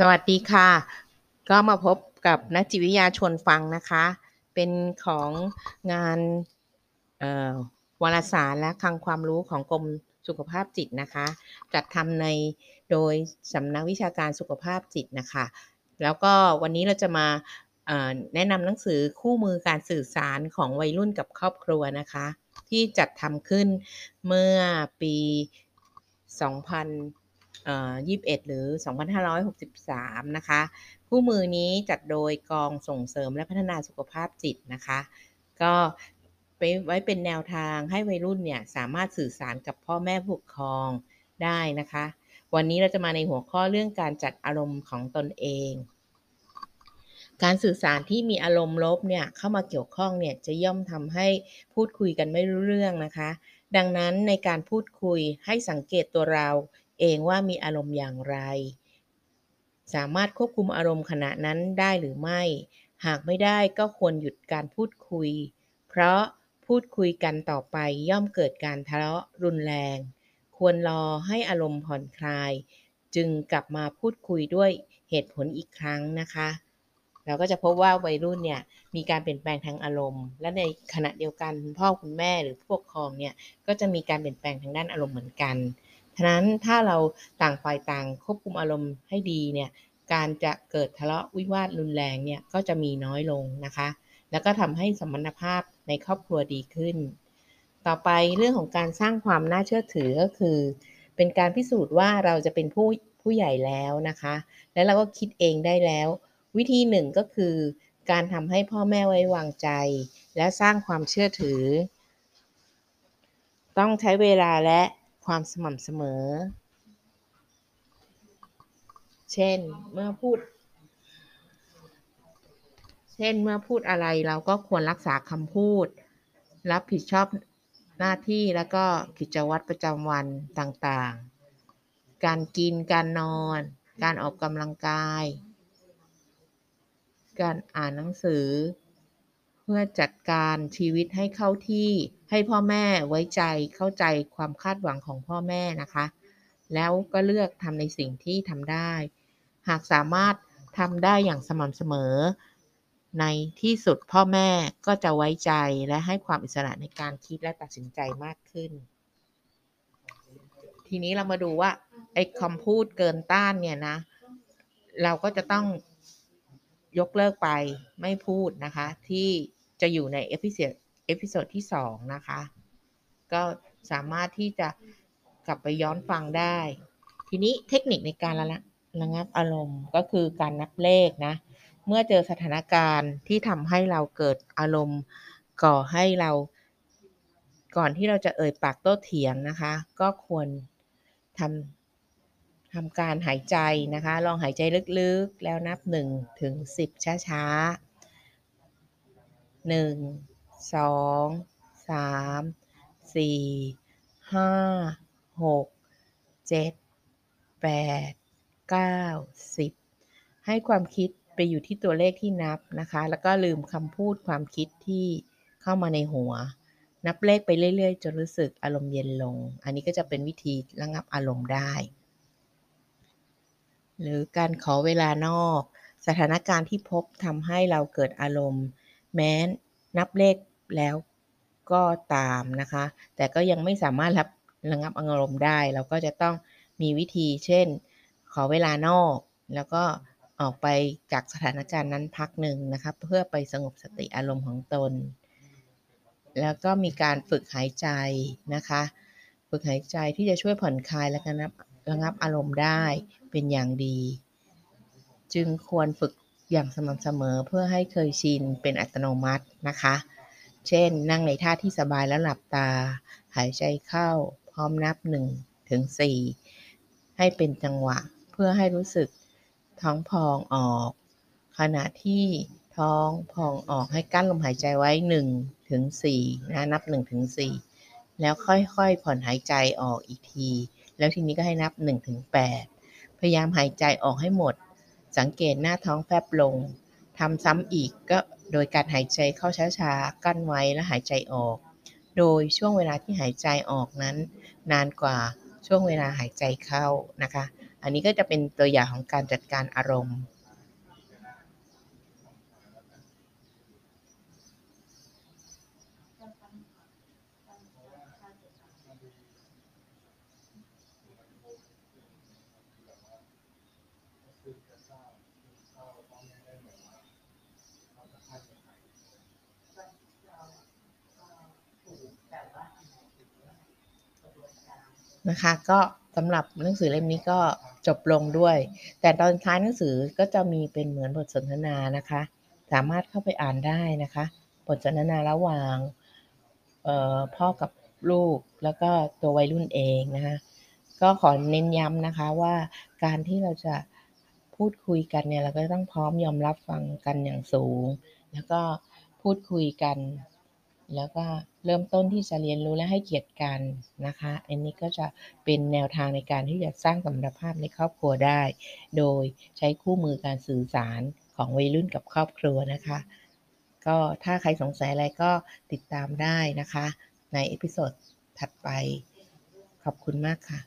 สวัสดีค่ะ ก็มาพบกับนักจิตวิทยาชวนฟังนะคะ เป็นของงานวารสารและคลังความรู้ของกรมสุขภาพจิตนะคะ จัดทำในโดยสำนักวิชาการสุขภาพจิตนะคะ แล้วก็วันนี้เราจะมาแนะนำหนังสือคู่มือการสื่อสารของวัยรุ่นกับครอบครัวนะคะ ที่จัดทำขึ้นเมื่อปี 2000 21 หรือ 2563 นะคะ คู่มือนี้จัดโดยกองส่งเสริมและพัฒนาสุขภาพจิตนะคะ ก็ไปไว้เป็นแนวทางให้วัยรุ่นเนี่ยสามารถสื่อสารกับพ่อแม่ผู้ปกครองได้นะคะ วันนี้เราจะมาในหัวข้อเรื่องการจัดอารมณ์ของตนเอง การสื่อสารที่มีอารมณ์ลบเนี่ยเข้ามาเกี่ยวข้องเนี่ยจะย่อมทำให้พูดคุยกันไม่รู้เรื่องนะคะ ดังนั้นในการพูดคุยให้สังเกตตัวเรา เองว่ามีอารมณ์อย่างไร สามารถควบคุมอารมณ์ขณะนั้นได้หรือไม่ หากไม่ได้ก็ควรหยุดการพูดคุย เพราะพูดคุยกันต่อไปย่อมเกิดการทะเลาะรุนแรง ควรรอให้อารมณ์ผ่อนคลาย จึงกลับมาพูดคุยด้วยเหตุผลอีกครั้งนะคะเราก็จะพบว่าวัยรุ่นเนี่ยมีการเปลี่ยนแปลงทางอารมณ์ และในขณะเดียวกันพ่อคุณแม่หรือผู้ปกครองเนี่ยก็จะมีการเปลี่ยนแปลงทางด้านอารมณ์เหมือนกัน ฉะนั้นถ้าเราต่างฝ่ายต่างควบคุมอารมณ์ให้ดีเนี่ยการจะเกิดทะเลาะวิวาทรุนแรงเนี่ยก็จะมีน้อยลงนะคะ แล้วก็ทำให้สมรรถภาพในครอบครัวดีขึ้น ต่อไปเรื่องของการสร้างความน่าเชื่อถือก็คือ เป็นการพิสูจน์ว่าเราจะเป็นผู้ผู้ใหญ่แล้วนะคะ และเราก็คิดเองได้แล้ว วิธีหนึ่งก็คือ การทำให้พ่อแม่ไว้วางใจ และสร้างความเชื่อถือ ต้องใช้เวลาและ ความสม่ำเสมอ เช่นเมื่อพูด เช่นเมื่อพูดอะไรเราก็ควรรักษาคำพูด รับผิดชอบหน้าที่แล้วก็กิจวัตรประจำวันต่างๆ การกิน การนอน การออกกำลังกาย การอ่านหนังสือ เพื่อจัดการชีวิตให้เข้าที่ ให้พ่อแม่ไว้ใจเข้าใจความคาดหวังของพ่อแม่นะคะ แล้วก็เลือกทำในสิ่งที่ทำได้ หากสามารถทำได้อย่างสม่ำเสมอ ในที่สุดพ่อแม่ก็จะไว้ใจและให้ความอิสระในการคิดและตัดสินใจมากขึ้น ทีนี้เรามาดูว่าไอ้คำพูดเกินต้านเนี่ยนะ เราก็จะต้องยกเลิกไปไม่พูดนะคะ ที่จะอยู่ใน episode episode ที่ 2 นะคะ ก็สามารถที่จะกลับไปย้อนฟังได้ ทีนี้เทคนิคในการระระงับอารมณ์ก็คือการนับเลขนะ เมื่อเจอสถานการณ์ที่ทำให้เราเกิดอารมณ์ก่อให้เรา ก่อนที่เราจะเอ่ยปากโต้เถียงนะคะ ก็ควรทำทำการหายใจนะคะ ลองหายใจลึกๆ แล้วนับ1ถึง10 ช้าๆหนึ่ง สองสามสี่ห้าหกเจ็ดแปดเก้าสิบให้ความคิดไปอยู่ที่ตัวเลขที่นับนะคะ แล้วก็ลืมคำพูดความคิดที่เข้ามาในหัว นับเลขไปเรื่อยๆ จนรู้สึกอารมณ์เย็นลง อันนี้ก็จะเป็นวิธีระงับอารมณ์ได้ หรือการขอเวลานอก สถานการณ์ที่พบทำให้เราเกิดอารมณ์ แม้นับเลข แล้วก็ตามนะคะ แต่ก็ยังไม่สามารถรับระงับอารมณ์ได้ เราก็จะต้องมีวิธีเช่น ขอเวลานอก แล้วก็ออกไปจากสถานการณ์นั้นพักหนึ่งนะคะเพื่อไปสงบสติอารมณ์ของตน แล้วก็มีการฝึกหายใจนะคะ ฝึกหายใจที่จะช่วยผ่อนคลายและระงับระงับอารมณ์ได้เป็นอย่างดี จึงควรฝึกอย่างสม่ำเสมอเพื่อให้เคยชินเป็นอัตโนมัตินะคะ เช่น นั่งในท่าที่สบายแล้วหลับตา หายใจเข้า พร้อมนับ1ถึง4ให้เป็นจังหวะ เพื่อให้รู้สึกท้องพองออก ขณะที่ท้องพองออกให้กั้นลมหายใจไว้1ถึง4นะนับ1ถึง4แล้วค่อยๆ ผ่อนหายใจออกอีกที แล้วทีนี้ก็ให้นับ1ถึง8พยายามหายใจออกให้หมด สังเกตหน้าท้องแฟบลง ทำซ้ำอีกก็โดยการหายใจเข้าช้าๆ กั้นไว้และหายใจออก โดยช่วงเวลาที่หายใจออกนั้น นานกว่าช่วงเวลาหายใจเข้านะคะ อันนี้ก็จะเป็นตัวอย่างของการจัดการอารมณ์ นะคะ ก็สำหรับหนังสือเล่มนี้ก็จบลงด้วย แต่ตอนท้ายหนังสือก็จะมีเป็นเหมือนบทสนทนานะคะ สามารถเข้าไปอ่านได้นะคะ บทสนทนาระหว่างพ่อกับลูกแล้วก็ตัววัยรุ่นเองนะคะ ก็ขอเน้นย้ำนะคะว่าการที่เราจะพูดคุยกันเนี่ยเราก็ต้องพร้อมยอมรับฟังกันอย่างสูง แล้วก็พูดคุยกัน แล้วก็เริ่มต้นที่จะเรียนรู้และให้เกียรติกันนะคะ อันนี้ก็จะเป็นแนวทางในการที่จะสร้างสมรรถภาพในครอบครัวได้ โดยใช้คู่มือการสื่อสารของวัยรุ่นกับครอบครัวนะคะ ก็ถ้าใครสงสัยอะไรก็ติดตามได้นะคะ ใน episode ถัดไป ขอบคุณมากค่ะ